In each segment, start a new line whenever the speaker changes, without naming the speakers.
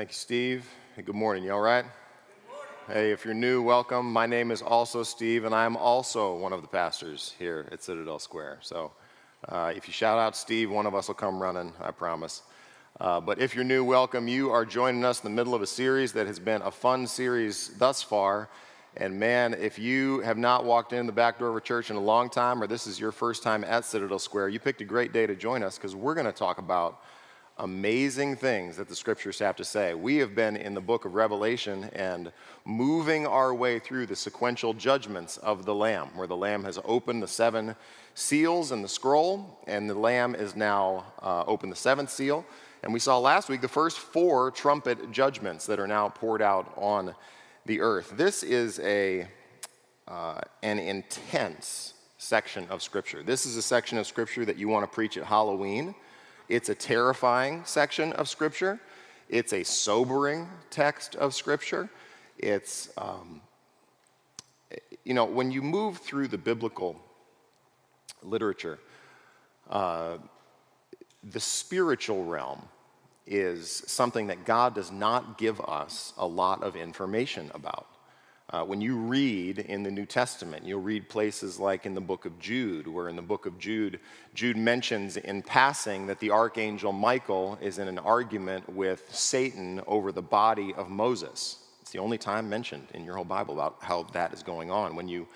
Thank you, Steve. Hey, good morning. You all right? Hey, if you're new, welcome. My name is also Steve, and I'm also one of the pastors here at Citadel Square. So uh, if you shout out Steve, one of us will come running, I promise. Uh, but if you're new, welcome. You are joining us in the middle of a series that has been a fun series thus far. And man, if you have not walked in the back door of a church in a long time, or this is your first time at Citadel Square, you picked a great day to join us because we're going to talk about amazing things that the scriptures have to say. We have been in the book of Revelation and moving our way through the sequential judgments of the Lamb, where the Lamb has opened the seven seals and the scroll, and the Lamb is now uh, opened the seventh seal. And we saw last week the first four trumpet judgments that are now poured out on the earth. This is a, uh, an intense section of Scripture. This is a section of Scripture that you want to preach at Halloween. It's a terrifying section of Scripture. It's a sobering text of Scripture. It's, um, you know, when you move through the biblical literature, uh, the spiritual realm is something that God does not give us a lot of information about. Uh, when you read in the New Testament, you'll read places like in the book of Jude, where in the book of Jude, Jude mentions in passing that the archangel Michael is in an argument with Satan over the body of Moses. It's the only time mentioned in your whole Bible about how that is going on. When you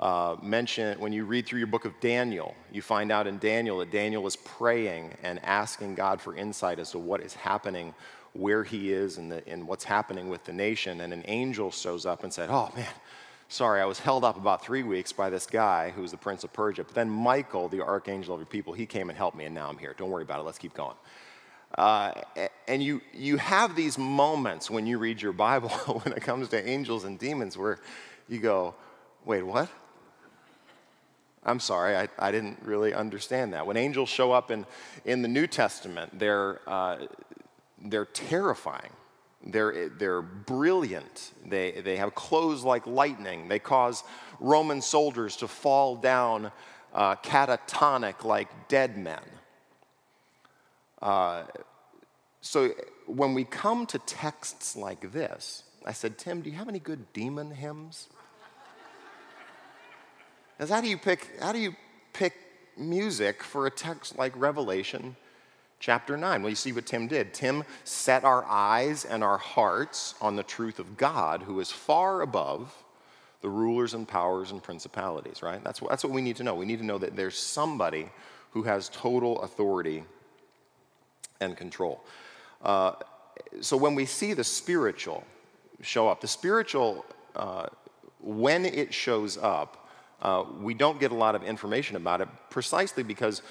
uh, mention, when you read through your book of Daniel, you find out in Daniel that Daniel is praying and asking God for insight as to what is happening, where he is, and, the, and what's happening with the nation. And an angel shows up and said, Oh man, sorry, I was held up about three weeks by this guy who's the prince of Persia. But then Michael, the archangel of your people, he came and helped me, and now I'm here. Don't worry about it. Let's keep going. Uh, and you, you have these moments when you read your Bible when it comes to angels and demons where you go, wait, what? I'm sorry, I, I didn't really understand that. When angels show up in, in the New Testament, they're, uh, they're terrifying. They're, they're brilliant. They, they have clothes like lightning. They cause Roman soldiers to fall down uh, catatonic like dead men. Uh, so when we come to texts like this, I said, Tim, do you have any good demon hymns? Because how do you pick, how do you pick music for a text like Revelation chapter 9? Well, you see what Tim did. Tim set our eyes and our hearts on the truth of God, who is far above the rulers and powers and principalities, right? That's what, that's what we need to know. We need to know that there's somebody who has total authority and control. Uh, so when we see the spiritual show up, the spiritual, uh, when it shows up, uh, we don't get a lot of information about it precisely because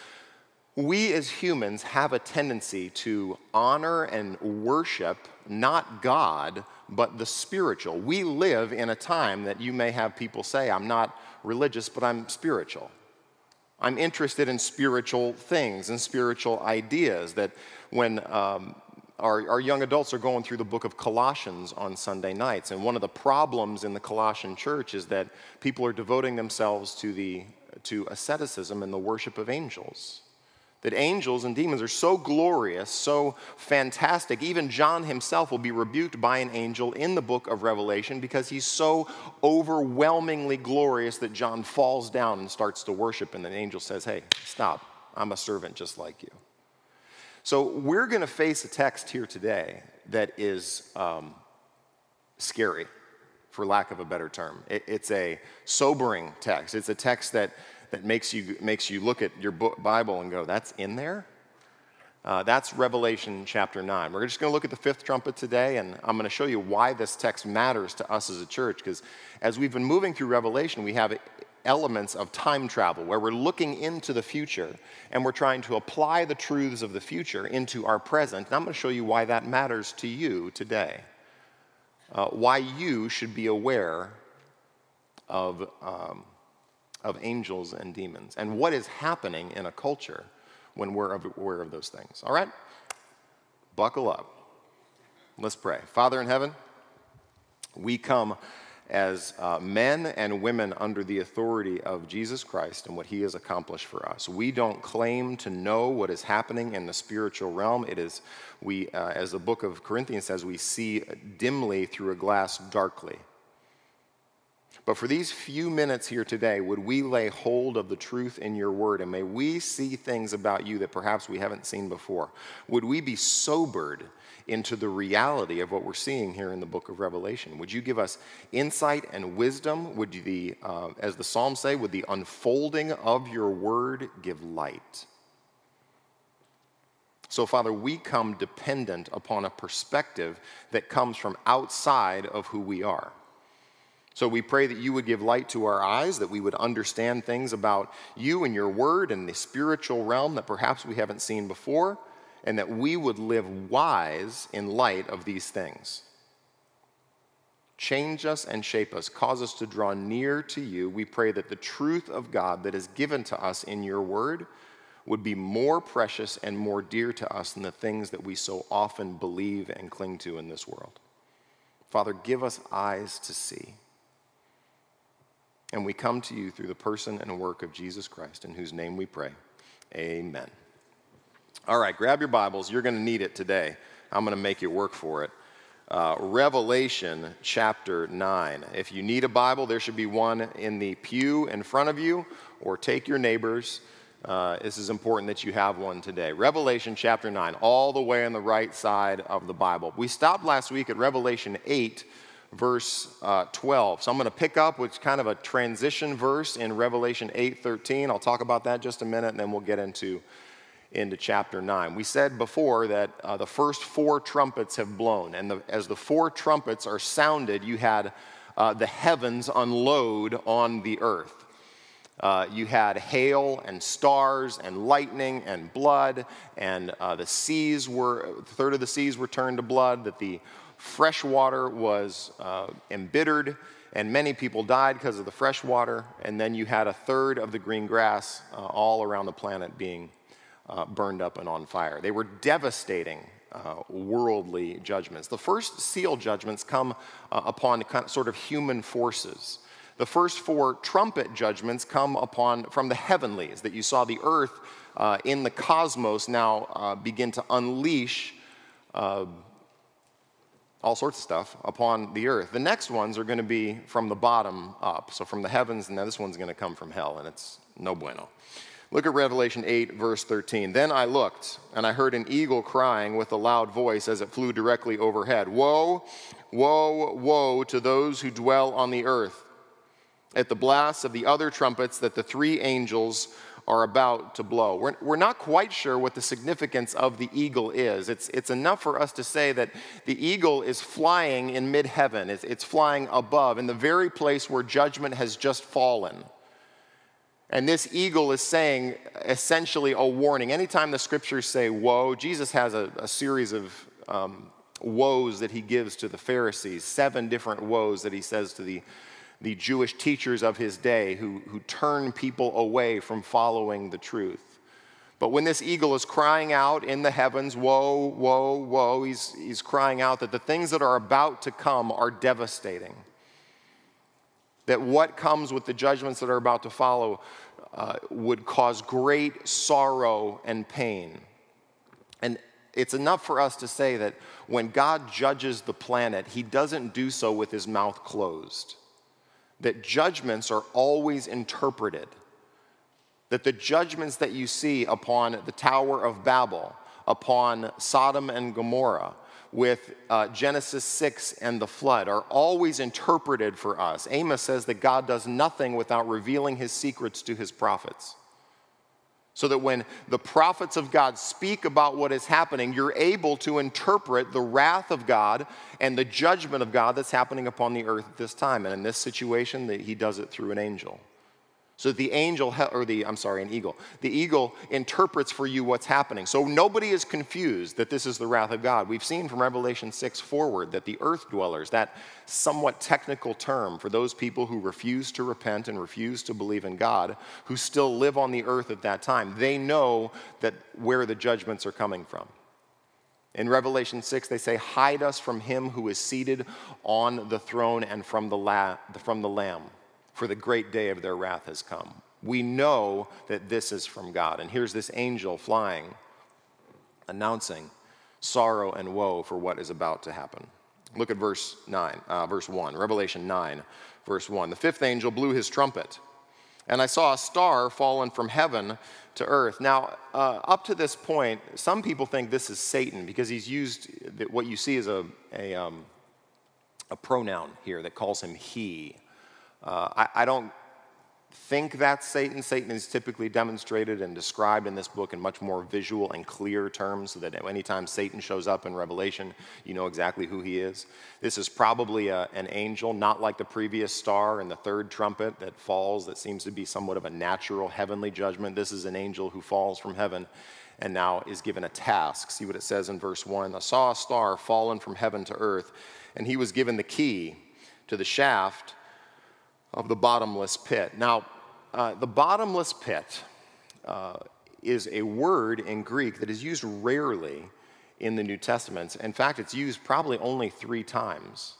we as humans have a tendency to honor and worship not God, but the spiritual. We live in a time that you may have people say, I'm not religious, but I'm spiritual. I'm interested in spiritual things and spiritual ideas. That when um, our, our young adults are going through the book of Colossians on Sunday nights. And one of the problems in the Colossian church is that people are devoting themselves to, the, to asceticism and the worship of angels. That angels and demons are so glorious, so fantastic. Even John himself will be rebuked by an angel in the book of Revelation because he's so overwhelmingly glorious that John falls down and starts to worship. And the angel says, Hey, stop. I'm a servant just like you. So we're going to face a text here today that is um, scary, for lack of a better term. It, it's a sobering text. It's a text that, that makes, you, makes you look at your book, Bible and go, that's in there? Uh, that's Revelation chapter 9. We're just going to look at the fifth trumpet today, and I'm going to show you why this text matters to us as a church. Because as we've been moving through Revelation, we have elements of time travel where we're looking into the future and we're trying to apply the truths of the future into our present. And I'm going to show you why that matters to you today. Uh, why you should be aware of, um, of angels and demons and what is happening in a culture when we're aware of those things. All right? Buckle up. Let's pray. Father in heaven, we come as uh, men and women under the authority of Jesus Christ and what he has accomplished for us. We don't claim to know what is happening in the spiritual realm. It is, we, uh, as the book of Corinthians says, we see dimly through a glass darkly. But for these few minutes here today, would we lay hold of the truth in your word and may we see things about you that perhaps we haven't seen before? Would we be sobered into the reality of what we're seeing here in the book of Revelation? Would you give us insight and wisdom? Would the, uh, as the Psalms say, would the unfolding of your word give light? So, Father, we come dependent upon a perspective that comes from outside of who we are. So we pray that you would give light to our eyes, that we would understand things about you and your word and the spiritual realm that perhaps we haven't seen before, and that we would live wise in light of these things. Change us and shape us, cause us to draw near to you. We pray that the truth of God that is given to us in your word would be more precious and more dear to us than the things that we so often believe and cling to in this world. Father, give us eyes to see. And we come to you through the person and work of Jesus Christ, in whose name we pray. Amen. All right, grab your Bibles. You're going to need it today. I'm going to make you work for it. Uh, Revelation chapter 9. If you need a Bible, there should be one in the pew in front of you, or take your neighbors. Uh, this is important that you have one today. Revelation chapter 9, all the way on the right side of the Bible. We stopped last week at Revelation 8 verse uh, 12. So I'm going to pick up with kind of a transition verse in Revelation 8:13. I'll talk about that just a minute, and then we'll get into into chapter 9. We said before that uh, the first four trumpets have blown, and the, as the four trumpets are sounded, you had uh, the heavens unload on the earth. Uh, you had hail and stars and lightning and blood, and uh, the seas were, a third of the seas were turned to blood, that the fresh water was uh, embittered, and many people died because of the fresh water. And then you had a third of the green grass uh, all around the planet being uh, burned up and on fire. They were devastating uh, worldly judgments. The first seal judgments come uh, upon kind of, sort of human forces. The first four trumpet judgments come upon from the heavenlies, that you saw the earth uh, in the cosmos now begin to unleash all sorts of stuff upon the earth. The next ones are going to be from the bottom up, so from the heavens, and now this one's going to come from hell, and it's no bueno. Look at Revelation 8, verse 13. Then I looked, and I heard an eagle crying with a loud voice as it flew directly overhead Woe, woe, woe to those who dwell on the earth at the blasts of the other trumpets that the three angels are about to blow. We're, we're not quite sure what the significance of the eagle is. It's, it's enough for us to say that the eagle is flying in mid heaven, it's, it's flying above, in the very place where judgment has just fallen. And this eagle is saying essentially a warning. Anytime the scriptures say woe, Jesus has a, a series of um, woes that he gives to the Pharisees, seven different woes that he says to the the Jewish teachers of his day who, who turn people away from following the truth. But when this eagle is crying out in the heavens, woe, woe, woe, he's, he's crying out that the things that are about to come are devastating. That what comes with the judgments that are about to follow uh, would cause great sorrow and pain. And it's enough for us to say that when God judges the planet, he doesn't do so with his mouth closed that judgments are always interpreted. That the judgments that you see upon the Tower of Babel, upon Sodom and Gomorrah, with uh, Genesis 6 and the flood are always interpreted for us. Amos says that God does nothing without revealing his secrets to his prophets. So that when the prophets of God speak about what is happening, you're able to interpret the wrath of God and the judgment of God that's happening upon the earth at this time. And in this situation, that he does it through an angel. So the angel, or the, I'm sorry, an eagle, the eagle interprets for you what's happening. So nobody is confused that this is the wrath of God. We've seen from Revelation 6 forward that the earth dwellers, that somewhat technical term for those people who refuse to repent and refuse to believe in God, who still live on the earth at that time, they know that where the judgments are coming from. In Revelation 6, they say, Hide us from him who is seated on the throne and from the, la- from the Lamb, for the great day of their wrath has come. We know that this is from God. And here's this angel flying, announcing sorrow and woe for what is about to happen. Look at verse 9, uh, verse 1, Revelation 9, verse 1. The fifth angel blew his trumpet, and I saw a star fallen from heaven to earth. Now, uh, up to this point, some people think this is Satan because he's used what you see as a, a, um, a pronoun here that calls him he. Uh, I, I, don't think that's Satan. Satan is typically demonstrated and described in this book in much more visual and clear terms so that anytime Satan shows up in Revelation, you know exactly who he is. This is probably a, an angel, not like the previous star in the third trumpet that falls, that seems to be somewhat of a natural heavenly judgment. This is an angel who falls from heaven and now is given a task. See what it says in verse 1 I saw a star fallen from heaven to earth, and he was given the key to the shaft of the bottomless pit. Now, uh, the bottomless pit uh, is a word in Greek that is used rarely in the New Testament. In fact, it's used probably only three times,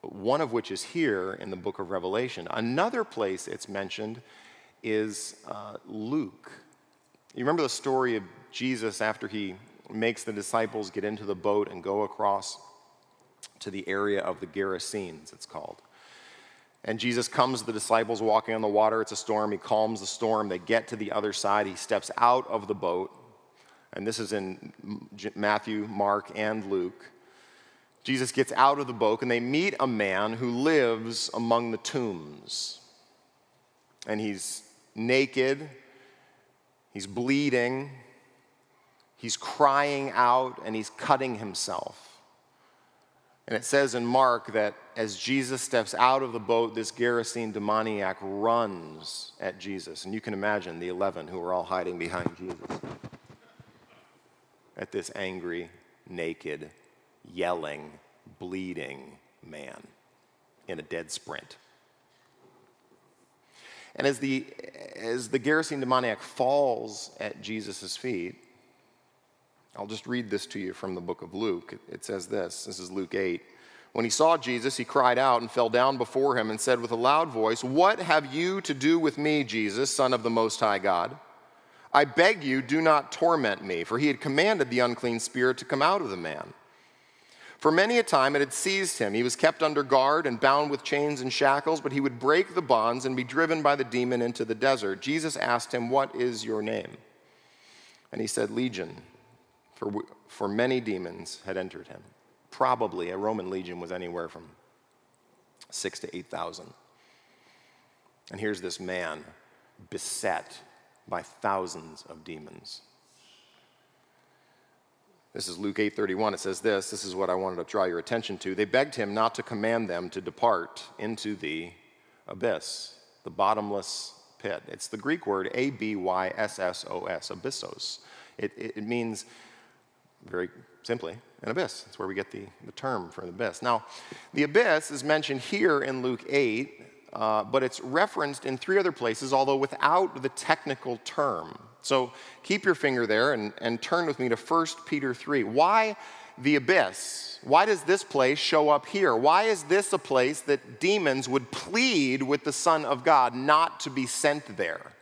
one of which is here in the book of Revelation. Another place it's mentioned is uh, Luke. You remember the story of Jesus after he makes the disciples get into the boat and go across to the area of the Gerasenes, it's called. And Jesus comes to the disciples walking on the water. It's a storm. He calms the storm. They get to the other side. He steps out of the boat. And this is in Matthew, Mark, and Luke. Jesus gets out of the boat and they meet a man who lives among the tombs. And he's naked, he's bleeding, he's crying out, and he's cutting himself. And it says in Mark that as Jesus steps out of the boat, this Gerasene demoniac runs at Jesus. And you can imagine the 11 who are all hiding behind Jesus at this angry, naked, yelling, bleeding man in a dead sprint. And as the, as the Gerasene demoniac falls at Jesus' feet, I'll just read this to you from the book of Luke. It says this this is Luke 8. When he saw Jesus, he cried out and fell down before him and said with a loud voice, What have you to do with me, Jesus, Son of the Most High God? I beg you, do not torment me. For he had commanded the unclean spirit to come out of the man. For many a time it had seized him. He was kept under guard and bound with chains and shackles, but he would break the bonds and be driven by the demon into the desert. Jesus asked him, What is your name? And he said, Legion for, for many demons had entered him. Probably a Roman legion was anywhere from six to 8,000. And here's this man beset by thousands of demons. This is Luke 8:31. It says this, this is what I wanted to draw your attention to. They begged him not to command them to depart into the abyss, the bottomless pit. It's the Greek word A B Y S S O S, abyssos. It, it, it means very simply, an abyss. That's where we get the, the term for an abyss. Now, the abyss is mentioned here in Luke 8, uh, but it's referenced in three other places, although without the technical term. So keep your finger there and, and turn with me to 1 Peter 3. Why the abyss? Why does this place show up here? Why is this a place that demons would plead with the Son of God not to be sent there?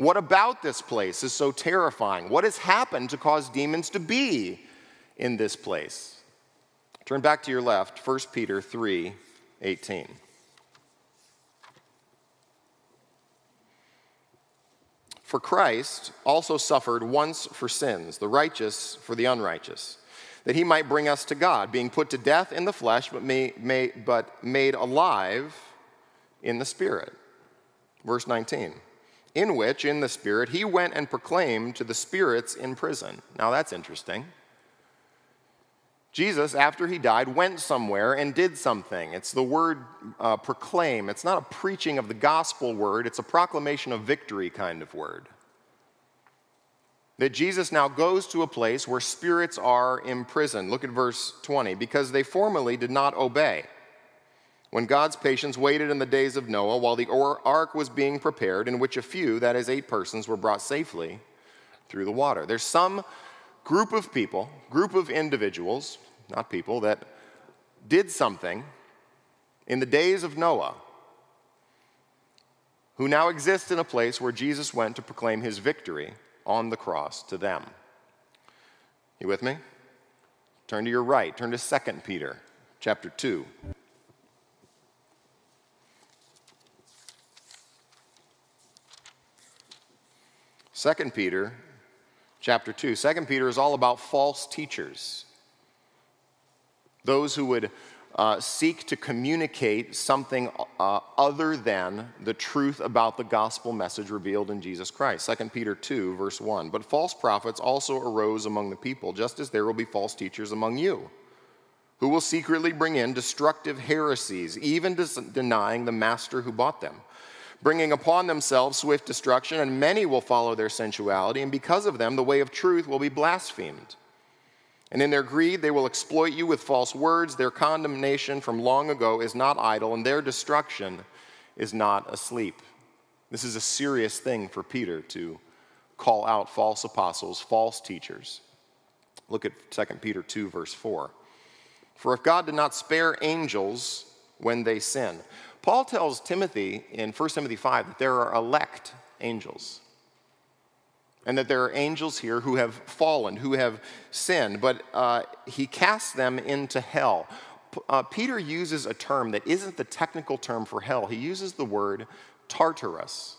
What about this place is so terrifying? What has happened to cause demons to be in this place? Turn back to your left, 1 Peter 3 18. For Christ also suffered once for sins, the righteous for the unrighteous, that he might bring us to God, being put to death in the flesh, but, may, may, but made alive in the Spirit. Verse 19 in which, in the Spirit, he went and proclaimed to the spirits in prison. Now that's interesting. Jesus, after he died, went somewhere and did something. It's the word uh, proclaim. It's not a preaching of the gospel word, it's a proclamation of victory kind of word. That Jesus now goes to a place where spirits are imprisoned. Look at verse 20. Because they formerly did not obey when God's patience waited in the days of Noah while the ark was being prepared, in which a few, that is, eight persons, were brought safely through the water. There's some group of people, group of individuals, not people, that did something in the days of Noah who now exist in a place where Jesus went to proclaim his victory on the cross to them. You with me? Turn to your right. Turn to 2 Peter chapter 2. Second Peter chapter 2. Second Peter is all about false teachers. Those who would uh, seek to communicate something uh, other than the truth about the gospel message revealed in Jesus Christ. 2 Peter 2, verse 1. But false prophets also arose among the people, just as there will be false teachers among you, who will secretly bring in destructive heresies, even denying the master who bought them, bringing upon themselves swift destruction, and many will follow their sensuality, and because of them, the way of truth will be blasphemed. And in their greed, they will exploit you with false words. Their condemnation from long ago is not idle, and their destruction is not asleep. This is a serious thing for Peter to call out false apostles, false teachers. Look at 2 Peter 2, verse 4. For if God did not spare angels when they sin, Paul tells Timothy in 1 Timothy 5 that there are elect angels and that there are angels here who have fallen, who have sinned, but uh, he casts them into hell. Uh, Peter uses a term that isn't the technical term for hell. He uses the word Tartarus.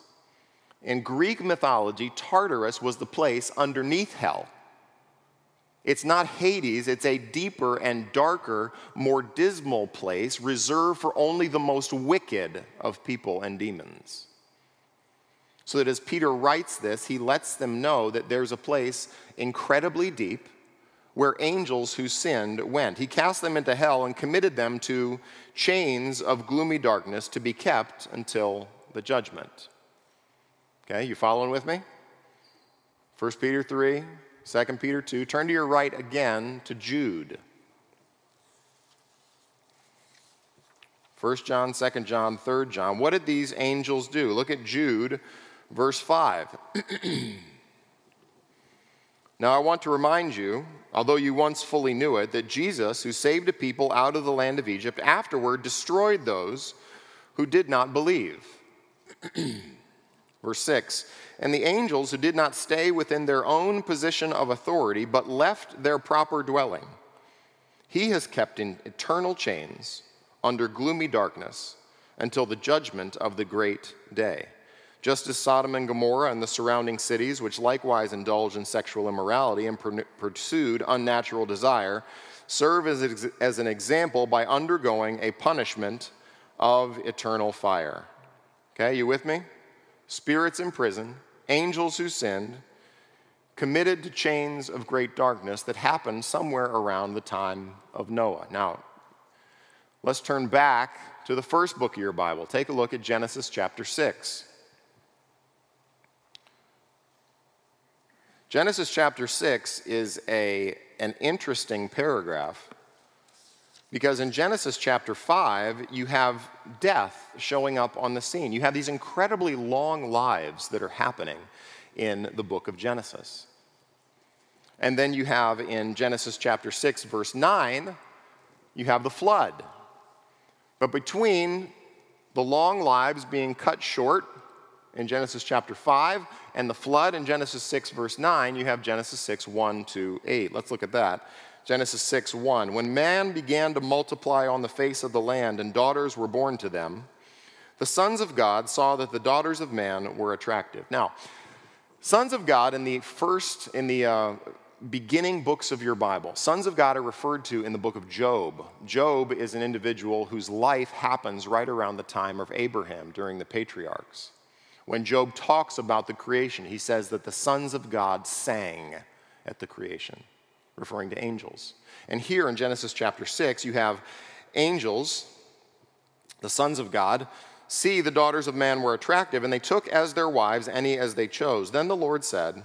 In Greek mythology, Tartarus was the place underneath hell. It's not Hades, it's a deeper and darker, more dismal place reserved for only the most wicked of people and demons. So that as Peter writes this, he lets them know that there's a place incredibly deep where angels who sinned went. He cast them into hell and committed them to chains of gloomy darkness to be kept until the judgment. Okay, you following with me? 1 Peter 3, 2 Peter 2. Turn to your right again to Jude. 1 John, 2 John, 3 John. What did these angels do? Look at Jude verse 5. now, I want to remind you, although you once fully knew it, that Jesus, who saved a people out of the land of Egypt, afterward destroyed those who did not believe. verse 6 And the angels who did not stay within their own position of authority, but left their proper dwelling, he has kept in eternal chains under gloomy darkness until the judgment of the great day just as Sodom and Gomorrah and the surrounding cities, which likewise indulged in sexual immorality and pursued unnatural desire, serve as, as an example by undergoing a punishment of eternal fire. Okay, you with me? Spirits in prison, angels who sinned, committed to chains of great darkness that happened somewhere around the time of Noah. Now, let's turn back to the first book of your Bible. Take a look at Genesis chapter 6. Genesis chapter 6 is a, an interesting paragraph because in Genesis chapter 5, you have death showing up on the scene. You have these incredibly long lives that are happening in the book of Genesis. And then you have in Genesis chapter 6, verse 9, you have the flood. But between the long lives being cut short in Genesis chapter 5 and the flood in Genesis 6, verse 9, you have Genesis 6, 1 to 8. Let's look at that. Genesis 6, 1. When man began to multiply on the face of the land and daughters were born to them, the sons of God saw that the daughters of man were attractive. Now, sons of God in the first, in the uh, beginning books of your Bible, sons of God are referred to in the book of Job. Job is an individual whose life happens right around the time of Abraham during the patriarchs. When Job talks about the creation, he says that the sons of God sang at the creation, referring to angels. And here in Genesis chapter 6, you have angels, the sons of God, see the daughters of man were attractive, and they took as their wives any as they chose. Then the Lord said,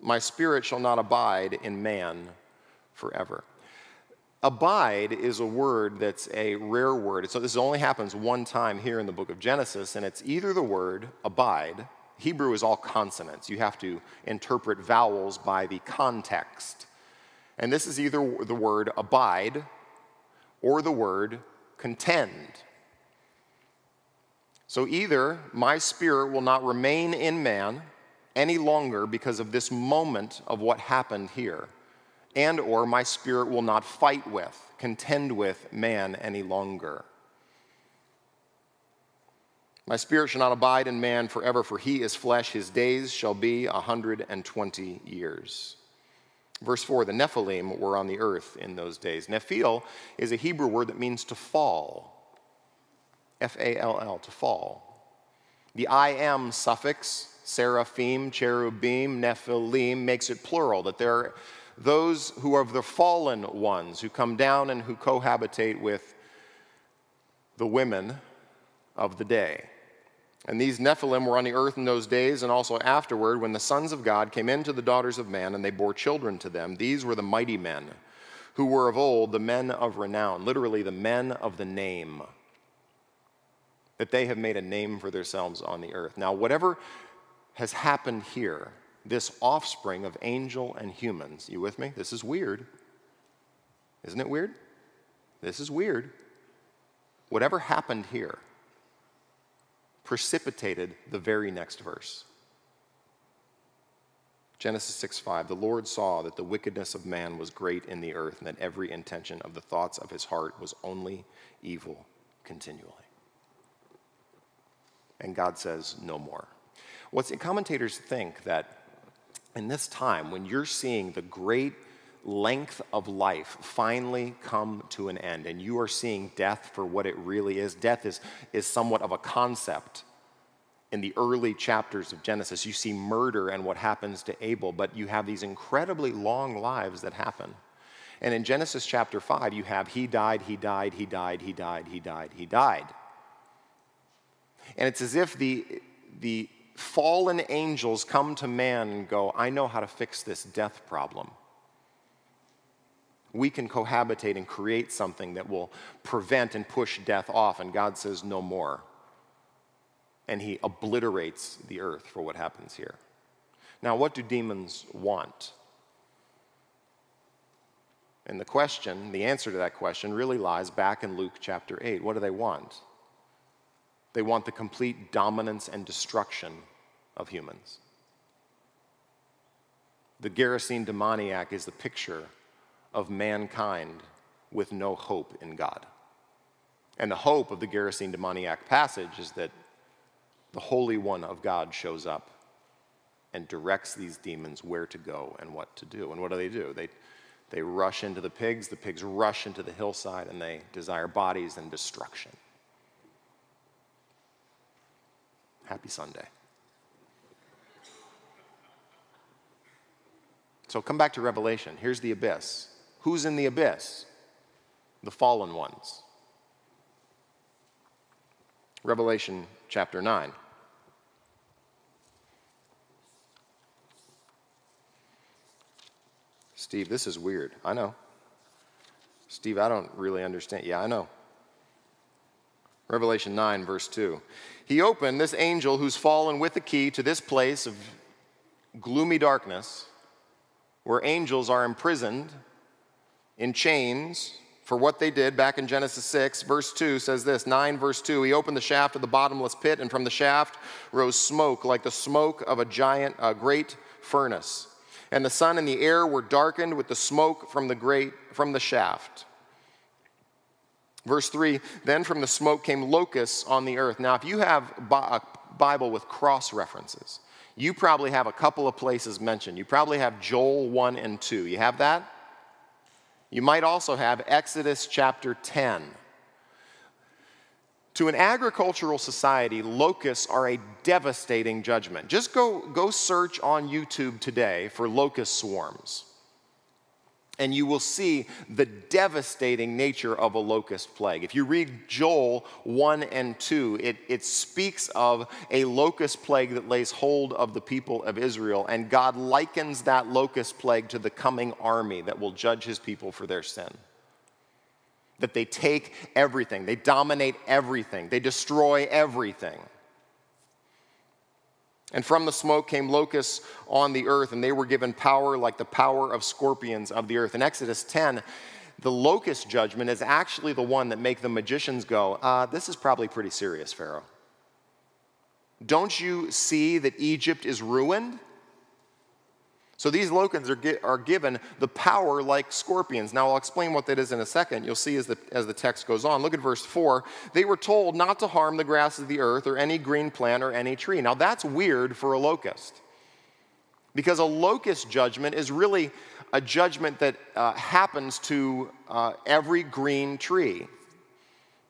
My spirit shall not abide in man forever. Abide is a word that's a rare word. So this only happens one time here in the book of Genesis, and it's either the word abide Hebrew is all consonants. You have to interpret vowels by the context. And this is either the word abide or the word contend. So either my spirit will not remain in man any longer because of this moment of what happened here, and or my spirit will not fight with, contend with man any longer. My spirit shall not abide in man forever, for he is flesh. His days shall be a 120 years. Verse 4 The Nephilim were on the earth in those days. Nephil is a Hebrew word that means to fall. F A L L, to fall. The I am suffix, seraphim, cherubim, nephilim, makes it plural, that there are those who are the fallen ones who come down and who cohabitate with the women of the day. And these Nephilim were on the earth in those days and also afterward when the sons of God came into the daughters of man and they bore children to them. These were the mighty men who were of old, the men of renown, literally the men of the name, that they have made a name for themselves on the earth. Now, whatever has happened here, this offspring of angel and humans, you with me? This is weird. Isn't it weird? This is weird. Whatever happened here, precipitated the very next verse. Genesis 6 5, the Lord saw that the wickedness of man was great in the earth, and that every intention of the thoughts of his heart was only evil continually. And God says, no more. What's commentators think that in this time, when you're seeing the great length of life finally come to an end and you are seeing death for what it really is. Death is, is somewhat of a concept in the early chapters of genesis. You see murder and what happens to abel but you have these incredibly long lives that happen. And in genesis chapter 5 you have he died he died he died he died he died he died. And it's as if the, the fallen angels come to man and go i know how to fix this death problem we can cohabitate and create something that will prevent and push death off. And God says, no more. And he obliterates the earth for what happens here. Now, what do demons want? And the question, the answer to that question, really lies back in Luke chapter 8. What do they want? They want the complete dominance and destruction of humans. The Gerasene demoniac is the picture of mankind with no hope in God. And the hope of the Gerasene demoniac passage is that the Holy One of God shows up and directs these demons where to go and what to do. And what do they do? They, they rush into the pigs, the pigs rush into the hillside, and they desire bodies and destruction. Happy Sunday. So come back to Revelation. Here's the abyss. Who's in the abyss? The fallen ones. Revelation chapter 9. Steve, this is weird. I know. Steve, I don't really understand. Yeah, I know. Revelation 9, verse 2. He opened this angel who's fallen with the key to this place of gloomy darkness where angels are imprisoned in chains for what they did back in Genesis 6. Verse 2 says this 9, verse 2 He opened the shaft of the bottomless pit, and from the shaft rose smoke like the smoke of a giant, a great furnace. And the sun and the air were darkened with the smoke from the great from the shaft. Verse 3 Then from the smoke came locusts on the earth. Now, if you have a Bible with cross references, you probably have a couple of places mentioned. You probably have Joel 1 and 2. You have that? You might also have Exodus chapter 10. To an agricultural society, locusts are a devastating judgment. Just go, go search on YouTube today for locust swarms and you will see the devastating nature of a locust plague. If you read Joel 1 and 2, it, it speaks of a locust plague that lays hold of the people of Israel, and God likens that locust plague to the coming army that will judge his people for their sin. That they take everything, they dominate everything, they destroy everything. And from the smoke came locusts on the earth, and they were given power like the power of scorpions of the earth. In Exodus 10, the locust judgment is actually the one that make the magicians go, uh, this is probably pretty serious, Pharaoh. Don't you see that Egypt is ruined? So these locusts are, are given the power like scorpions. Now I'll explain what that is in a second. You'll see as the, as the text goes on. Look at verse 4. They were told not to harm the grass of the earth or any green plant or any tree. Now that's weird for a locust. Because a locust judgment is really a judgment that uh, happens to uh, every green tree,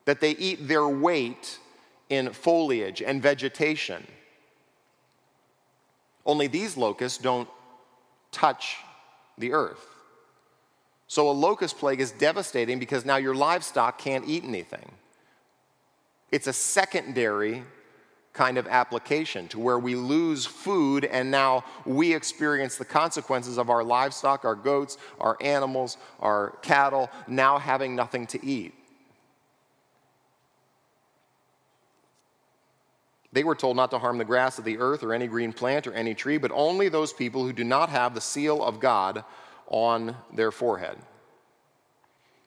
that they eat their weight in foliage and vegetation. Only these locusts don't touch the earth. So a locust plague is devastating because now your livestock can't eat anything. It's a secondary kind of application to where we lose food and now we experience the consequences of our livestock, our goats, our animals, our cattle now having nothing to eat. They were told not to harm the grass of the earth or any green plant or any tree, but only those people who do not have the seal of God on their forehead.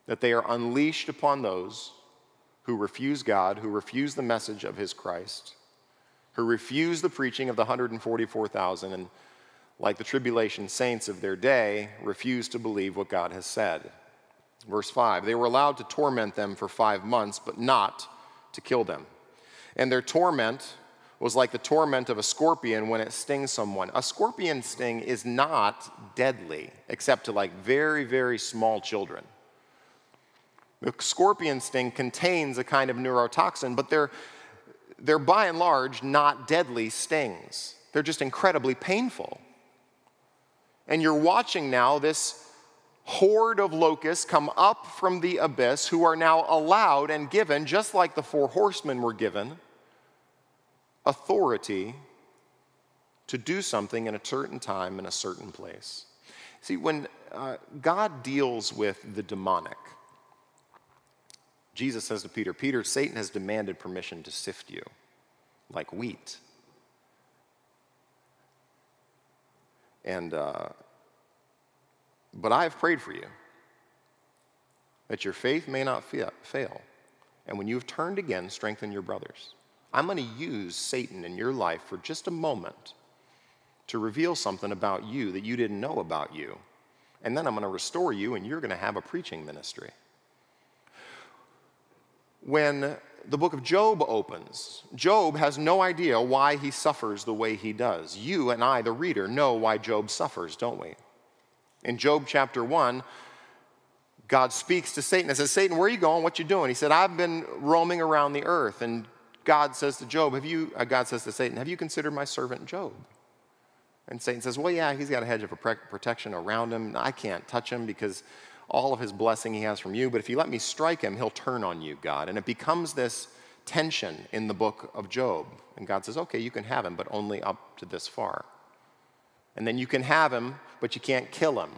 That they are unleashed upon those who refuse God, who refuse the message of his Christ, who refuse the preaching of the 144,000, and like the tribulation saints of their day, refuse to believe what God has said. Verse 5 They were allowed to torment them for five months, but not to kill them. And their torment was like the torment of a scorpion when it stings someone. A scorpion sting is not deadly, except to like very, very small children. The scorpion sting contains a kind of neurotoxin, but they're, they're by and large not deadly stings. They're just incredibly painful. And you're watching now this horde of locusts come up from the abyss who are now allowed and given, just like the four horsemen were given, authority to do something in a certain time in a certain place. See, when uh, God deals with the demonic, Jesus says to Peter, Peter, Satan has demanded permission to sift you like wheat. And uh, but I have prayed for you that your faith may not fail. And when you have turned again, strengthen your brothers. I'm going to use Satan in your life for just a moment to reveal something about you that you didn't know about you. And then I'm going to restore you, and you're going to have a preaching ministry. When the book of Job opens, Job has no idea why he suffers the way he does. You and I, the reader, know why Job suffers, don't we? In Job chapter 1, God speaks to Satan and says, Satan, where are you going? What you doing? He said, I've been roaming around the earth. And God says to Job, have you, uh, God says to Satan, have you considered my servant Job? And Satan says, well, yeah, he's got a hedge of protection around him. I can't touch him because all of his blessing he has from you. But if you let me strike him, he'll turn on you, God. And it becomes this tension in the book of Job. And God says, okay, you can have him, but only up to this far. And then you can have him, but you can't kill him.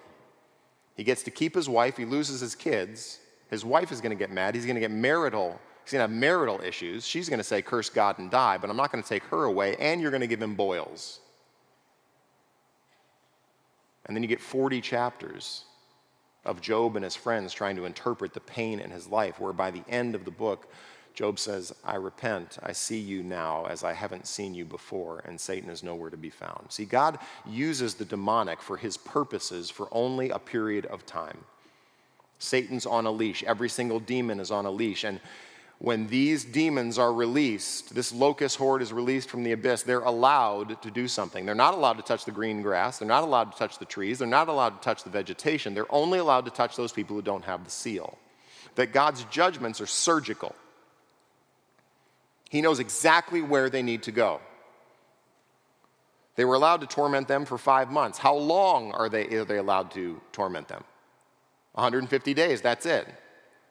He gets to keep his wife, he loses his kids. His wife is going to get mad. He's going to get marital. He's going to have marital issues. She's going to say, Curse God and die, but I'm not going to take her away, and you're going to give him boils. And then you get 40 chapters of Job and his friends trying to interpret the pain in his life, where by the end of the book, Job says, I repent. I see you now as I haven't seen you before, and Satan is nowhere to be found. See, God uses the demonic for his purposes for only a period of time. Satan's on a leash, every single demon is on a leash. And when these demons are released, this locust horde is released from the abyss, they're allowed to do something. They're not allowed to touch the green grass, they're not allowed to touch the trees, they're not allowed to touch the vegetation. They're only allowed to touch those people who don't have the seal. That God's judgments are surgical. He knows exactly where they need to go. They were allowed to torment them for five months. How long are they, are they allowed to torment them? 150 days, that's it.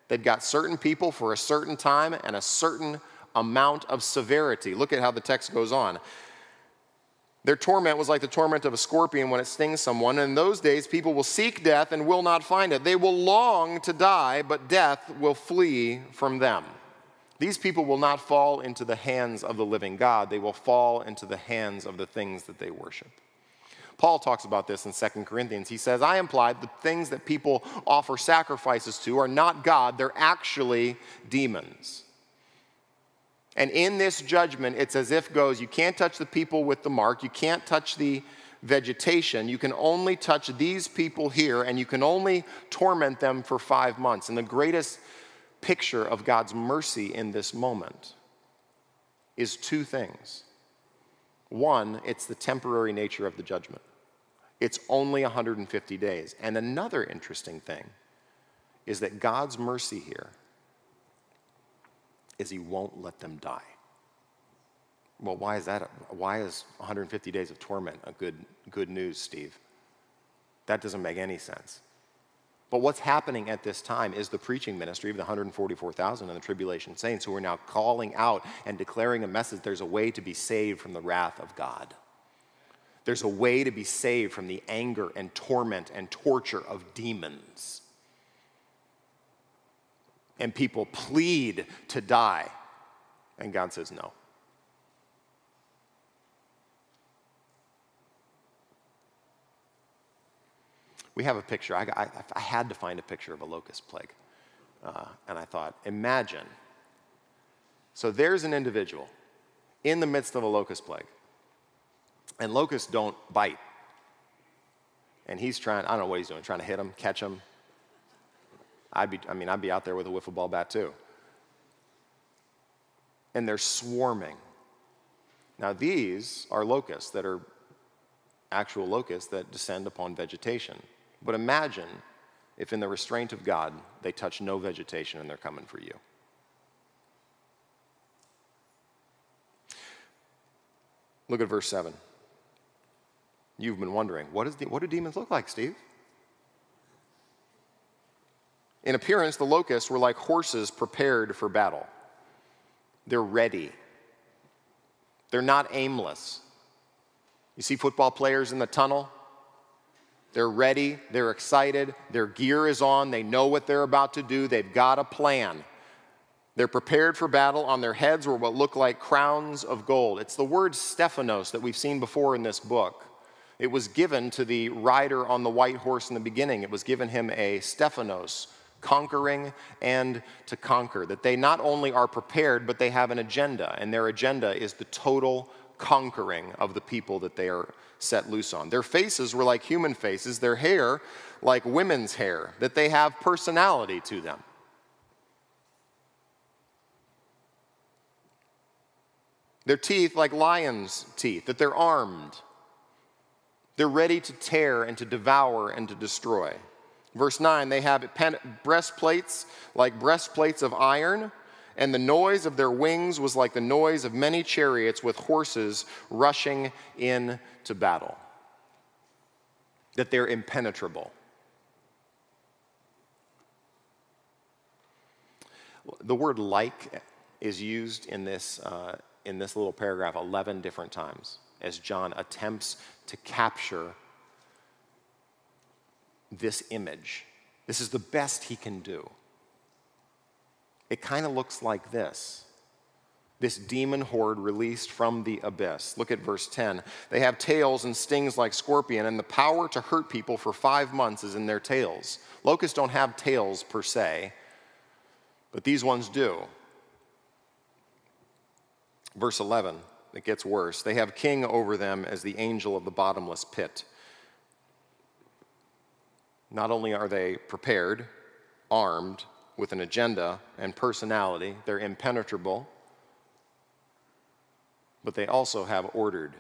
They've got certain people for a certain time and a certain amount of severity. Look at how the text goes on. Their torment was like the torment of a scorpion when it stings someone. In those days, people will seek death and will not find it. They will long to die, but death will flee from them. These people will not fall into the hands of the living God, they will fall into the hands of the things that they worship. Paul talks about this in 2 Corinthians. He says, I implied the things that people offer sacrifices to are not God, they're actually demons. And in this judgment, it's as if goes, you can't touch the people with the mark, you can't touch the vegetation. You can only touch these people here, and you can only torment them for five months. And the greatest picture of God's mercy in this moment is two things. One, it's the temporary nature of the judgment. It's only 150 days. And another interesting thing is that God's mercy here is He won't let them die. Well, why is that? Why is 150 days of torment a good, good news, Steve? That doesn't make any sense. But what's happening at this time is the preaching ministry of the 144,000 and the tribulation saints who are now calling out and declaring a message there's a way to be saved from the wrath of God. There's a way to be saved from the anger and torment and torture of demons. And people plead to die, and God says no. We have a picture. I, I, I, had to find a picture of a locust plague. Uh, and I thought, imagine. So there's an individual in the midst of a locust plague. And locusts don't bite. And he's trying, I don't know what he's doing, trying to hit him, catch him. I'd be, I mean, I'd be out there with a wiffle ball bat too. And they're swarming. Now, these are locusts that are actual locusts that descend upon vegetation. But imagine if, in the restraint of God, they touch no vegetation and they're coming for you. Look at verse 7. You've been wondering, what, is what do demons look like, Steve? In appearance, the locusts were like horses prepared for battle. They're ready. They're not aimless. You see football players in the tunnel? They're ready, they're excited, their gear is on, they know what they're about to do, they've got a plan. They're prepared for battle. On their heads were what look like crowns of gold. It's the word Stephanos that we've seen before in this book. It was given to the rider on the white horse in the beginning. It was given him a Stephanos, conquering and to conquer. That they not only are prepared, but they have an agenda, and their agenda is the total conquering of the people that they are set loose on. Their faces were like human faces, their hair like women's hair, that they have personality to them. Their teeth like lions' teeth, that they're armed. They're ready to tear and to devour and to destroy. Verse 9, they have breastplates like breastplates of iron and the noise of their wings was like the noise of many chariots with horses rushing in to battle. That they're impenetrable. The word like is used in this, uh, in this little paragraph 11 different times as John attempts to capture this image. This is the best he can do it kind of looks like this this demon horde released from the abyss. Look at verse 10. They have tails and stings like scorpion, and the power to hurt people for five months is in their tails. Locusts don't have tails per se, but these ones do. Verse 11, it gets worse. They have king over them as the angel of the bottomless pit. Not only are they prepared, armed, with an agenda and personality. They're impenetrable, but they also have ordered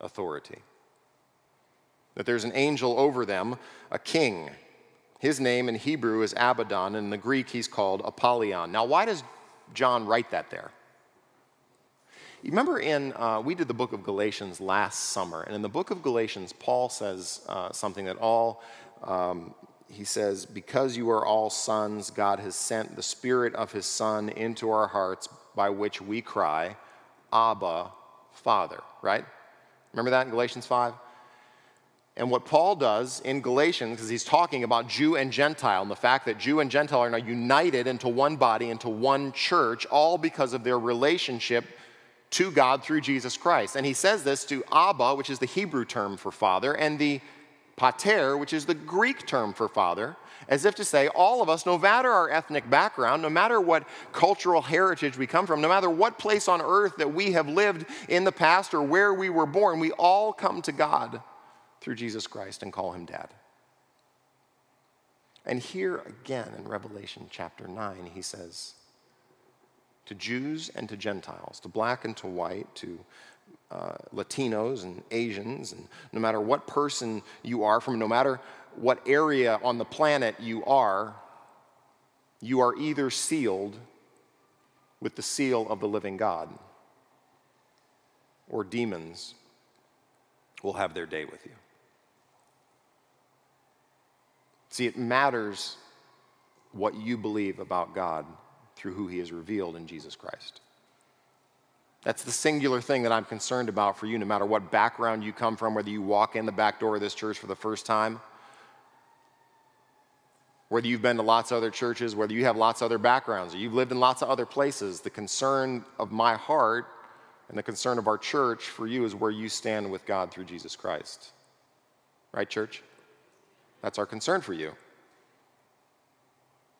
authority. That there's an angel over them, a king. His name in Hebrew is Abaddon, and in the Greek he's called Apollyon. Now, why does John write that there? You remember in, uh, we did the book of Galatians last summer, and in the book of Galatians, Paul says uh, something that all um, he says, Because you are all sons, God has sent the Spirit of His Son into our hearts, by which we cry, Abba, Father, right? Remember that in Galatians 5? And what Paul does in Galatians, because he's talking about Jew and Gentile, and the fact that Jew and Gentile are now united into one body, into one church, all because of their relationship to God through Jesus Christ. And he says this to Abba, which is the Hebrew term for father, and the pater, which is the Greek term for father, as if to say, all of us, no matter our ethnic background, no matter what cultural heritage we come from, no matter what place on earth that we have lived in the past or where we were born, we all come to God through Jesus Christ and call him dad. And here again in Revelation chapter 9, he says, to Jews and to Gentiles, to black and to white, to uh, Latinos and Asians, and no matter what person you are from, no matter what area on the planet you are, you are either sealed with the seal of the living God, or demons will have their day with you. See, it matters what you believe about God through who He is revealed in Jesus Christ. That's the singular thing that I'm concerned about for you, no matter what background you come from, whether you walk in the back door of this church for the first time, whether you've been to lots of other churches, whether you have lots of other backgrounds, or you've lived in lots of other places. The concern of my heart and the concern of our church for you is where you stand with God through Jesus Christ. Right, church? That's our concern for you.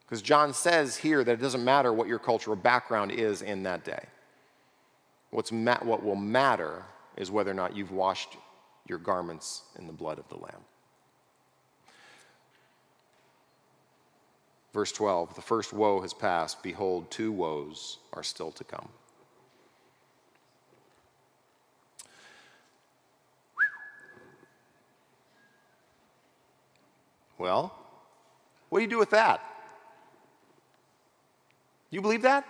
Because John says here that it doesn't matter what your cultural background is in that day. What's ma- what will matter is whether or not you've washed your garments in the blood of the Lamb. Verse 12 The first woe has passed. Behold, two woes are still to come. Well, what do you do with that? You believe that?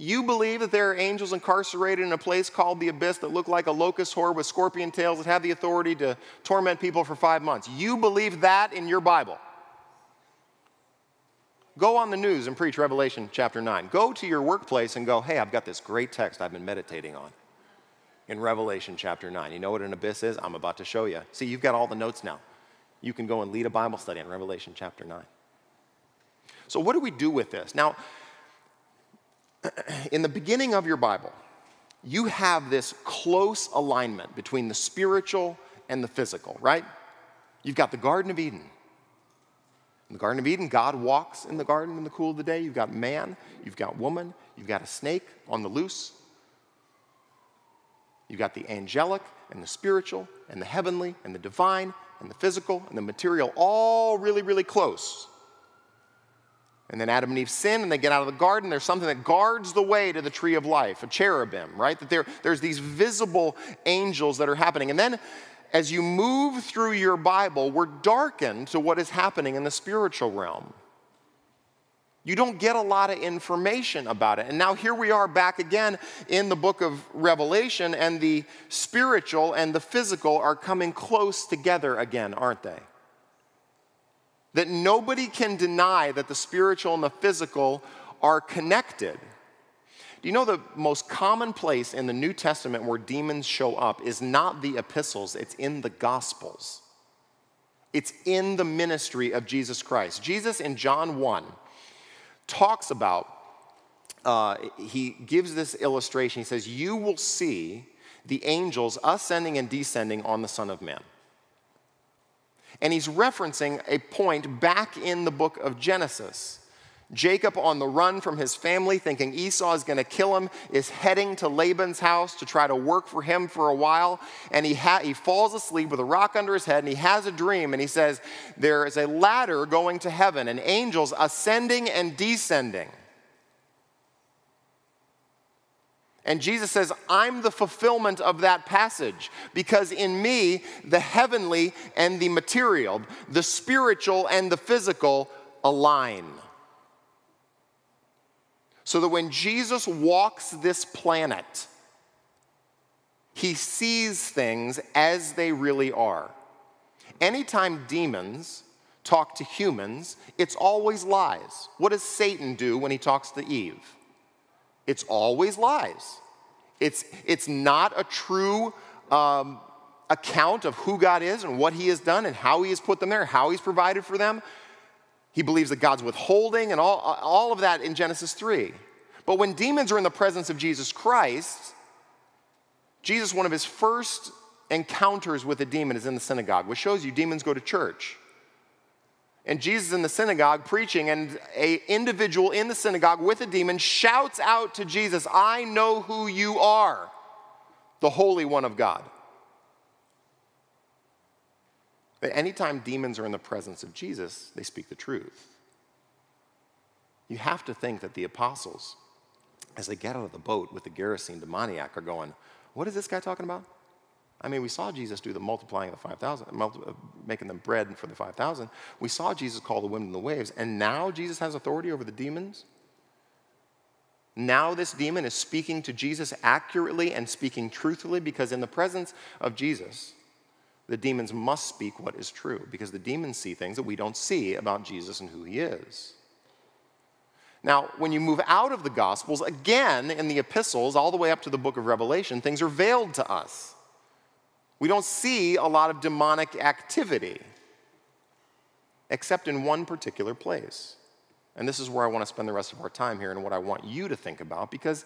You believe that there are angels incarcerated in a place called the abyss that look like a locust horde with scorpion tails that have the authority to torment people for five months. You believe that in your Bible. Go on the news and preach Revelation chapter 9. Go to your workplace and go, hey, I've got this great text I've been meditating on in Revelation chapter 9. You know what an abyss is? I'm about to show you. See, you've got all the notes now. You can go and lead a Bible study in Revelation chapter 9. So, what do we do with this? Now, in the beginning of your Bible, you have this close alignment between the spiritual and the physical, right? You've got the Garden of Eden. In the Garden of Eden, God walks in the garden in the cool of the day. You've got man, you've got woman, you've got a snake on the loose. You've got the angelic and the spiritual and the heavenly and the divine and the physical and the material all really, really close. And then Adam and Eve sin and they get out of the garden. There's something that guards the way to the tree of life, a cherubim, right? That there, there's these visible angels that are happening. And then as you move through your Bible, we're darkened to what is happening in the spiritual realm. You don't get a lot of information about it. And now here we are back again in the book of Revelation, and the spiritual and the physical are coming close together again, aren't they? That nobody can deny that the spiritual and the physical are connected. Do you know the most common place in the New Testament where demons show up is not the epistles, it's in the Gospels. It's in the ministry of Jesus Christ. Jesus in John 1 talks about, uh, he gives this illustration. He says, You will see the angels ascending and descending on the Son of Man. And he's referencing a point back in the book of Genesis. Jacob, on the run from his family, thinking Esau is going to kill him, is heading to Laban's house to try to work for him for a while. And he, ha- he falls asleep with a rock under his head, and he has a dream. And he says, There is a ladder going to heaven, and angels ascending and descending. And Jesus says, I'm the fulfillment of that passage because in me, the heavenly and the material, the spiritual and the physical align. So that when Jesus walks this planet, he sees things as they really are. Anytime demons talk to humans, it's always lies. What does Satan do when he talks to Eve? It's always lies. It's, it's not a true um, account of who God is and what He has done and how He has put them there, how He's provided for them. He believes that God's withholding and all, all of that in Genesis 3. But when demons are in the presence of Jesus Christ, Jesus, one of his first encounters with a demon is in the synagogue, which shows you demons go to church. And Jesus in the synagogue preaching, and a individual in the synagogue with a demon shouts out to Jesus, I know who you are, the Holy One of God. Anytime demons are in the presence of Jesus, they speak the truth. You have to think that the apostles, as they get out of the boat with the Gerasene demoniac, are going, What is this guy talking about? I mean, we saw Jesus do the multiplying of the 5,000, uh, making them bread for the 5,000. We saw Jesus call the wind and the waves, and now Jesus has authority over the demons. Now, this demon is speaking to Jesus accurately and speaking truthfully because, in the presence of Jesus, the demons must speak what is true because the demons see things that we don't see about Jesus and who he is. Now, when you move out of the Gospels, again in the epistles, all the way up to the book of Revelation, things are veiled to us. We don't see a lot of demonic activity, except in one particular place. And this is where I want to spend the rest of our time here and what I want you to think about because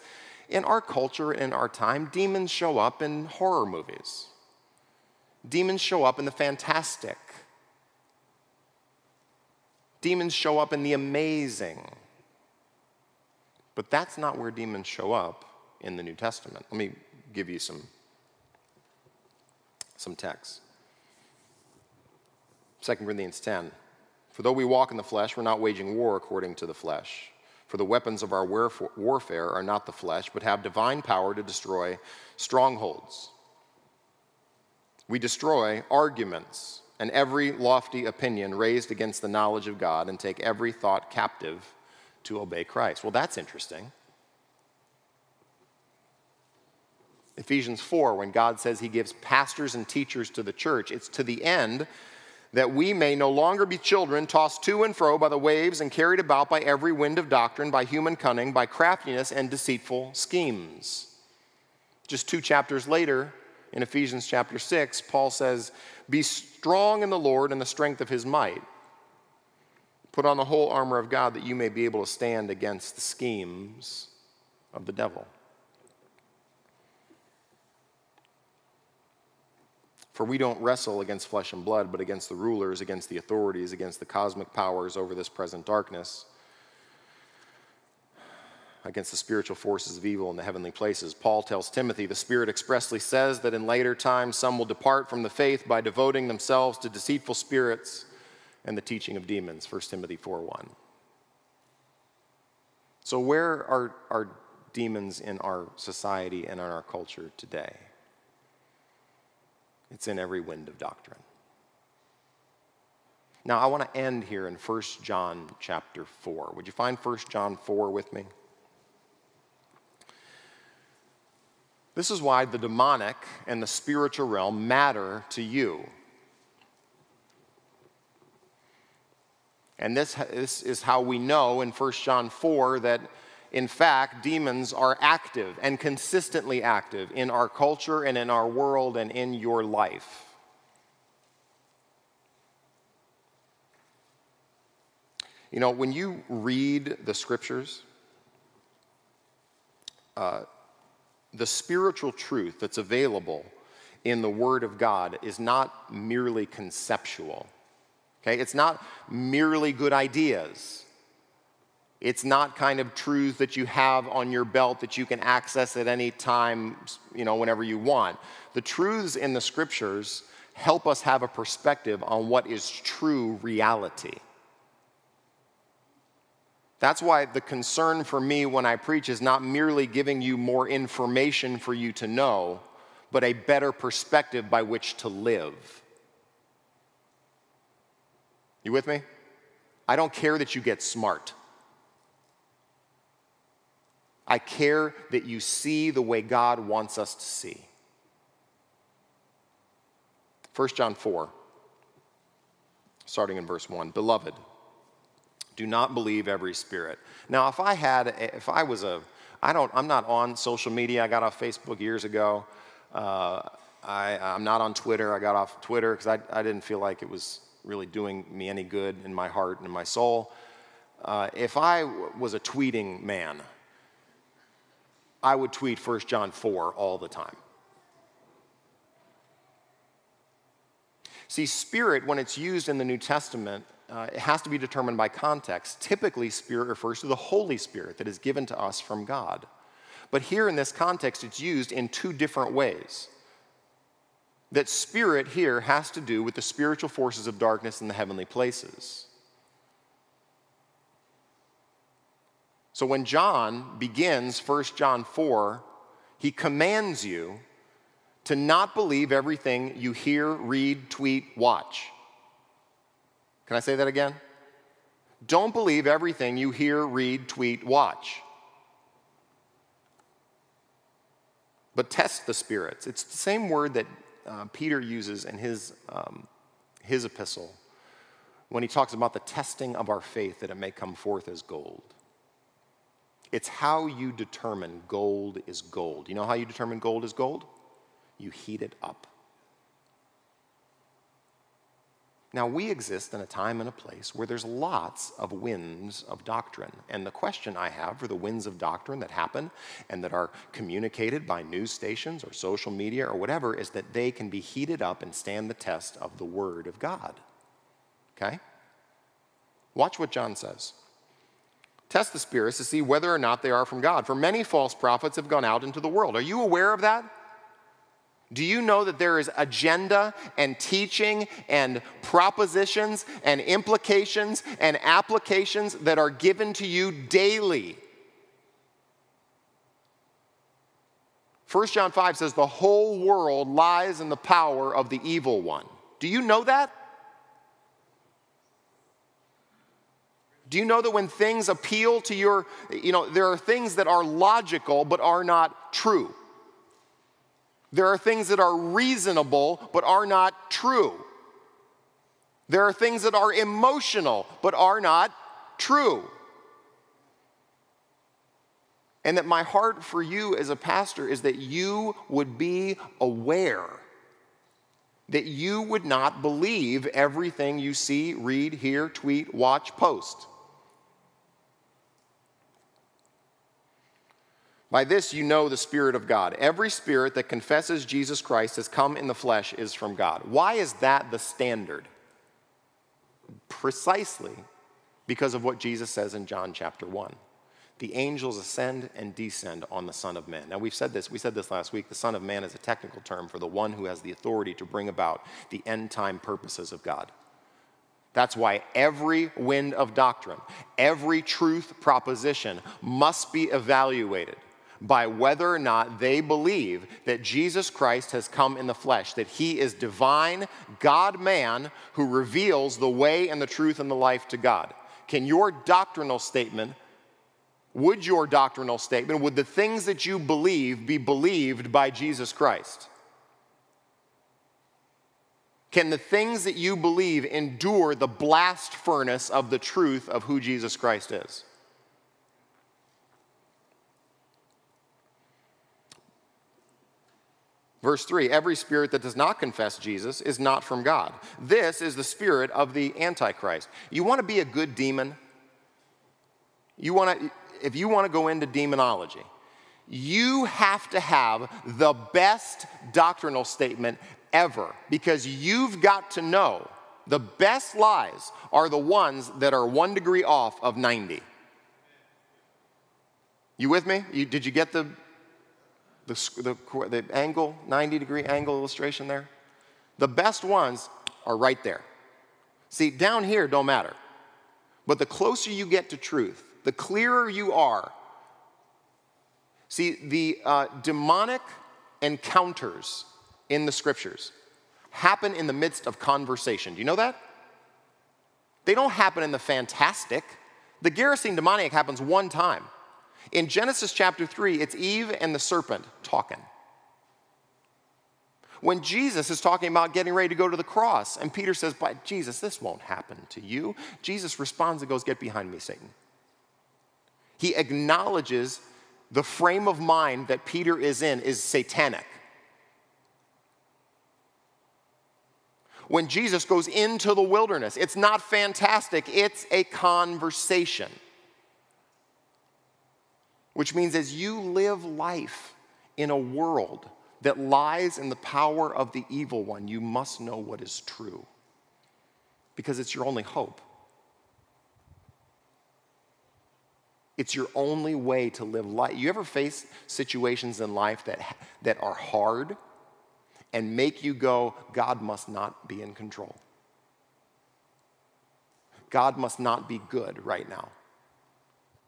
in our culture, in our time, demons show up in horror movies. Demons show up in the fantastic. Demons show up in the amazing. But that's not where demons show up in the New Testament. Let me give you some some texts. 2 Corinthians 10. For though we walk in the flesh, we're not waging war according to the flesh. For the weapons of our warfare are not the flesh, but have divine power to destroy strongholds. We destroy arguments and every lofty opinion raised against the knowledge of God and take every thought captive to obey Christ. Well, that's interesting. Ephesians 4, when God says he gives pastors and teachers to the church, it's to the end that we may no longer be children tossed to and fro by the waves and carried about by every wind of doctrine, by human cunning, by craftiness and deceitful schemes. Just two chapters later, in Ephesians chapter 6, Paul says, Be strong in the Lord and the strength of his might. Put on the whole armor of God that you may be able to stand against the schemes of the devil. For we don't wrestle against flesh and blood, but against the rulers, against the authorities, against the cosmic powers over this present darkness, against the spiritual forces of evil in the heavenly places. Paul tells Timothy, the Spirit expressly says that in later times some will depart from the faith by devoting themselves to deceitful spirits and the teaching of demons. 1 Timothy 4 1. So, where are, are demons in our society and in our culture today? It's in every wind of doctrine. Now, I want to end here in 1 John chapter 4. Would you find 1 John 4 with me? This is why the demonic and the spiritual realm matter to you. And this, this is how we know in 1 John 4 that in fact, demons are active and consistently active in our culture and in our world and in your life. You know, when you read the scriptures, uh, the spiritual truth that's available in the Word of God is not merely conceptual. Okay? It's not merely good ideas. It's not kind of truth that you have on your belt that you can access at any time, you know, whenever you want. The truths in the scriptures help us have a perspective on what is true reality. That's why the concern for me when I preach is not merely giving you more information for you to know, but a better perspective by which to live. You with me? I don't care that you get smart. I care that you see the way God wants us to see. 1 John 4, starting in verse 1. Beloved, do not believe every spirit. Now, if I had, if I was a, I don't, I'm not on social media. I got off Facebook years ago. Uh, I, I'm not on Twitter. I got off Twitter because I, I didn't feel like it was really doing me any good in my heart and in my soul. Uh, if I w- was a tweeting man, I would tweet 1 John 4 all the time. See, spirit, when it's used in the New Testament, uh, it has to be determined by context. Typically, spirit refers to the Holy Spirit that is given to us from God. But here in this context, it's used in two different ways. That spirit here has to do with the spiritual forces of darkness in the heavenly places. So when John begins 1 John 4, he commands you to not believe everything you hear, read, tweet, watch. Can I say that again? Don't believe everything you hear, read, tweet, watch. But test the spirits. It's the same word that uh, Peter uses in his, um, his epistle when he talks about the testing of our faith that it may come forth as gold. It's how you determine gold is gold. You know how you determine gold is gold? You heat it up. Now, we exist in a time and a place where there's lots of winds of doctrine. And the question I have for the winds of doctrine that happen and that are communicated by news stations or social media or whatever is that they can be heated up and stand the test of the Word of God. Okay? Watch what John says. Test the spirits to see whether or not they are from God. For many false prophets have gone out into the world. Are you aware of that? Do you know that there is agenda and teaching and propositions and implications and applications that are given to you daily? 1 John 5 says the whole world lies in the power of the evil one. Do you know that? Do you know that when things appeal to your, you know, there are things that are logical but are not true? There are things that are reasonable but are not true. There are things that are emotional but are not true. And that my heart for you as a pastor is that you would be aware, that you would not believe everything you see, read, hear, tweet, watch, post. By this you know the Spirit of God. Every spirit that confesses Jesus Christ has come in the flesh is from God. Why is that the standard? Precisely because of what Jesus says in John chapter 1. The angels ascend and descend on the Son of Man. Now, we've said this, we said this last week. The Son of Man is a technical term for the one who has the authority to bring about the end time purposes of God. That's why every wind of doctrine, every truth proposition must be evaluated by whether or not they believe that Jesus Christ has come in the flesh, that he is divine, God man, who reveals the way and the truth and the life to God. Can your doctrinal statement, would your doctrinal statement, would the things that you believe be believed by Jesus Christ? Can the things that you believe endure the blast furnace of the truth of who Jesus Christ is? Verse 3 Every spirit that does not confess Jesus is not from God. This is the spirit of the Antichrist. You want to be a good demon? You want to, if you want to go into demonology, you have to have the best doctrinal statement ever because you've got to know the best lies are the ones that are one degree off of 90. You with me? You, did you get the the, the, the angle, 90 degree angle illustration there? The best ones are right there. See, down here don't matter. But the closer you get to truth, the clearer you are. See, the uh, demonic encounters in the scriptures happen in the midst of conversation. Do you know that? They don't happen in the fantastic. The Gerasene demoniac happens one time. In Genesis chapter 3, it's Eve and the serpent talking. When Jesus is talking about getting ready to go to the cross, and Peter says, But Jesus, this won't happen to you. Jesus responds and goes, Get behind me, Satan. He acknowledges the frame of mind that Peter is in is satanic. when Jesus goes into the wilderness. It's not fantastic, it's a conversation. Which means as you live life in a world that lies in the power of the evil one, you must know what is true because it's your only hope. It's your only way to live life. You ever face situations in life that, that are hard and make you go, God must not be in control? God must not be good right now.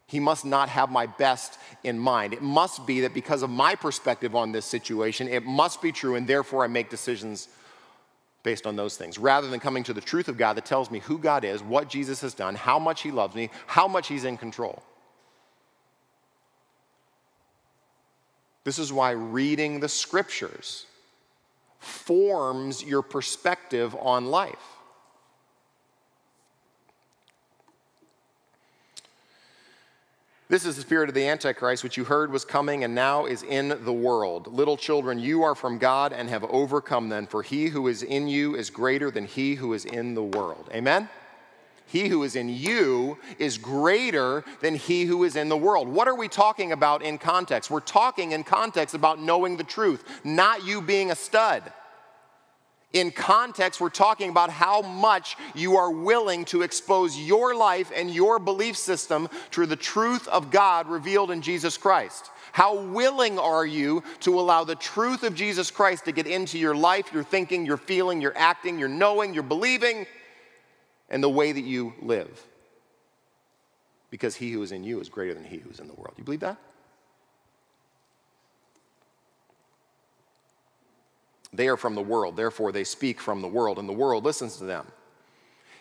He must not have my best in mind. It must be that because of my perspective on this situation, it must be true, and therefore I make decisions based on those things, rather than coming to the truth of God that tells me who God is, what Jesus has done, how much He loves me, how much He's in control. This is why reading the scriptures forms your perspective on life. This is the spirit of the Antichrist, which you heard was coming and now is in the world. Little children, you are from God and have overcome them, for he who is in you is greater than he who is in the world. Amen? He who is in you is greater than he who is in the world. What are we talking about in context? We're talking in context about knowing the truth, not you being a stud. In context, we're talking about how much you are willing to expose your life and your belief system to the truth of God revealed in Jesus Christ. How willing are you to allow the truth of Jesus Christ to get into your life, your thinking, your feeling, your acting, your knowing, your believing? and the way that you live. Because he who is in you is greater than he who is in the world. You believe that? They are from the world, therefore they speak from the world, and the world listens to them.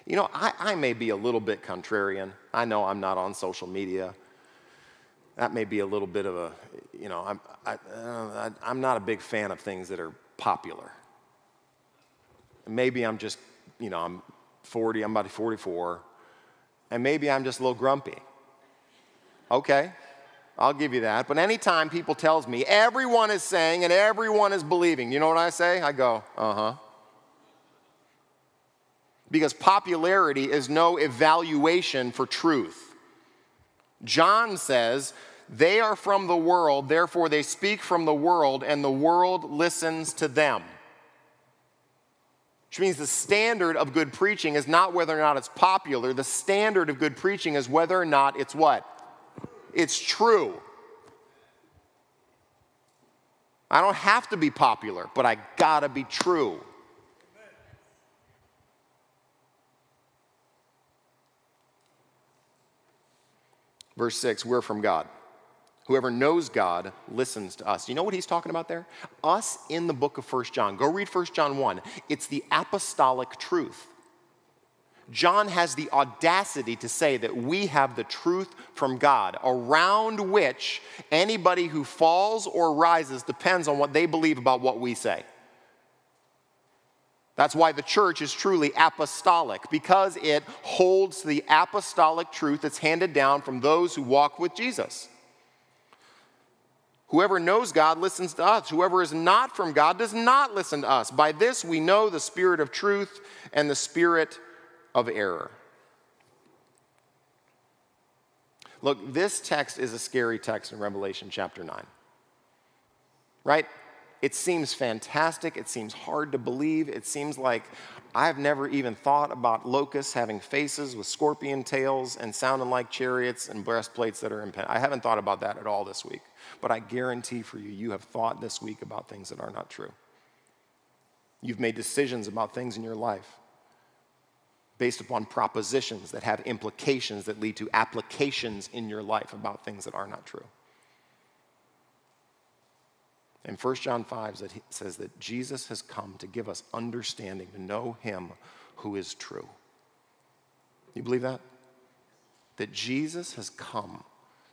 You know, I, I may be a little bit contrarian. I know I'm not on social media. That may be a little bit of a, you know, I'm, I, uh, I, I'm not a big fan of things that are popular. Maybe I'm just, you know, I'm 40, I'm about 44, and maybe I'm just a little grumpy. Okay, I'll give you that. But anytime people tells me everyone is saying and everyone is believing, you know what I say? I go, uh-huh. Because popularity is no evaluation for truth. John says, they are from the world, therefore they speak from the world, and the world listens to them. Which means the standard of good preaching is not whether or not it's popular. The standard of good preaching is whether or not it's what? It's true. I don't have to be popular, but I gotta be true. Verse 6 we're from God. Whoever knows God listens to us. You know what he's talking about there? Us in the book of First John. Go read First John 1. It's the apostolic truth. John has the audacity to say that we have the truth from God, around which anybody who falls or rises depends on what they believe about what we say. That's why the church is truly apostolic, because it holds the apostolic truth that's handed down from those who walk with Jesus. Whoever knows God listens to us. Whoever is not from God does not listen to us. By this we know the spirit of truth and the spirit of error. Look, this text is a scary text in Revelation chapter 9. Right? It seems fantastic. It seems hard to believe. It seems like I've never even thought about locusts having faces with scorpion tails and sounding like chariots and breastplates that are impen- I haven't thought about that at all this week. But I guarantee for you, you have thought this week about things that are not true. You've made decisions about things in your life based upon propositions that have implications that lead to applications in your life about things that are not true. In 1 John 5 it says that Jesus has come to give us understanding, to know him who is true. You believe that? That Jesus has come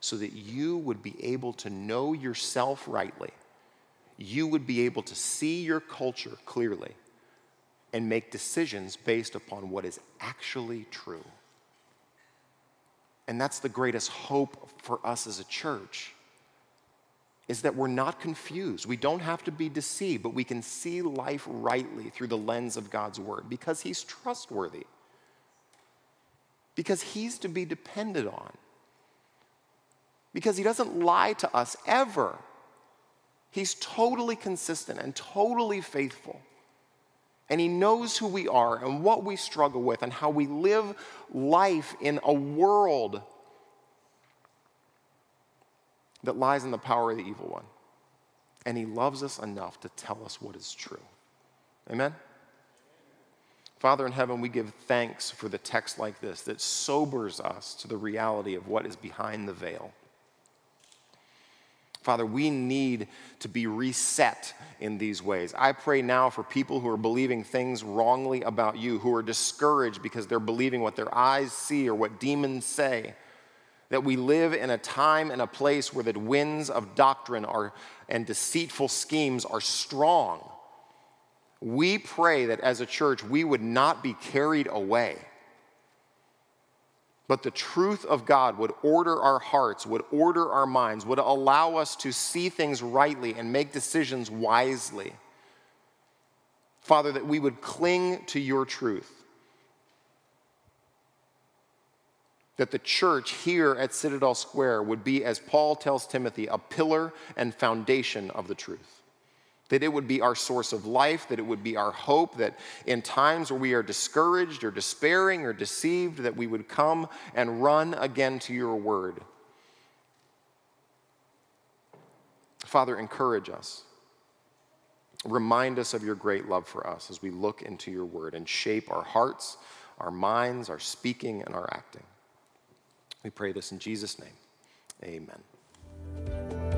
so that you would be able to know yourself rightly. You would be able to see your culture clearly and make decisions based upon what is actually true. And that's the greatest hope for us as a church. is that we're not confused. We don't have to be deceived, but we can see life rightly through the lens of God's word because He's trustworthy, because He's to be depended on, because He doesn't lie to us ever. He's totally consistent and totally faithful. And He knows who we are and what we struggle with and how we live life in a world that lies in the power of the evil one. And He loves us enough to tell us what is true. Amen? Father in heaven, we give thanks for the text like this that sobers us to the reality of what is behind the veil. Father, we need to be reset in these ways. I pray now for people who are believing things wrongly about you, who are discouraged because they're believing what their eyes see or what demons say. That we live in a time and a place where the winds of doctrine are, and deceitful schemes are strong. We pray that as a church we would not be carried away but the truth of God would order our hearts, would order our minds, would allow us to see things rightly and make decisions wisely. Father, that we would cling to your truth. That the church here at Citadel Square would be, as Paul tells Timothy, a pillar and foundation of the truth that it would be our source of life, that it would be our hope, that in times where we are discouraged or despairing or deceived, that we would come and run again to your word. Father, encourage us. Remind us of your great love for us as we look into your word and shape our hearts, our minds, our speaking, and our acting. We pray this in Jesus' name. Amen.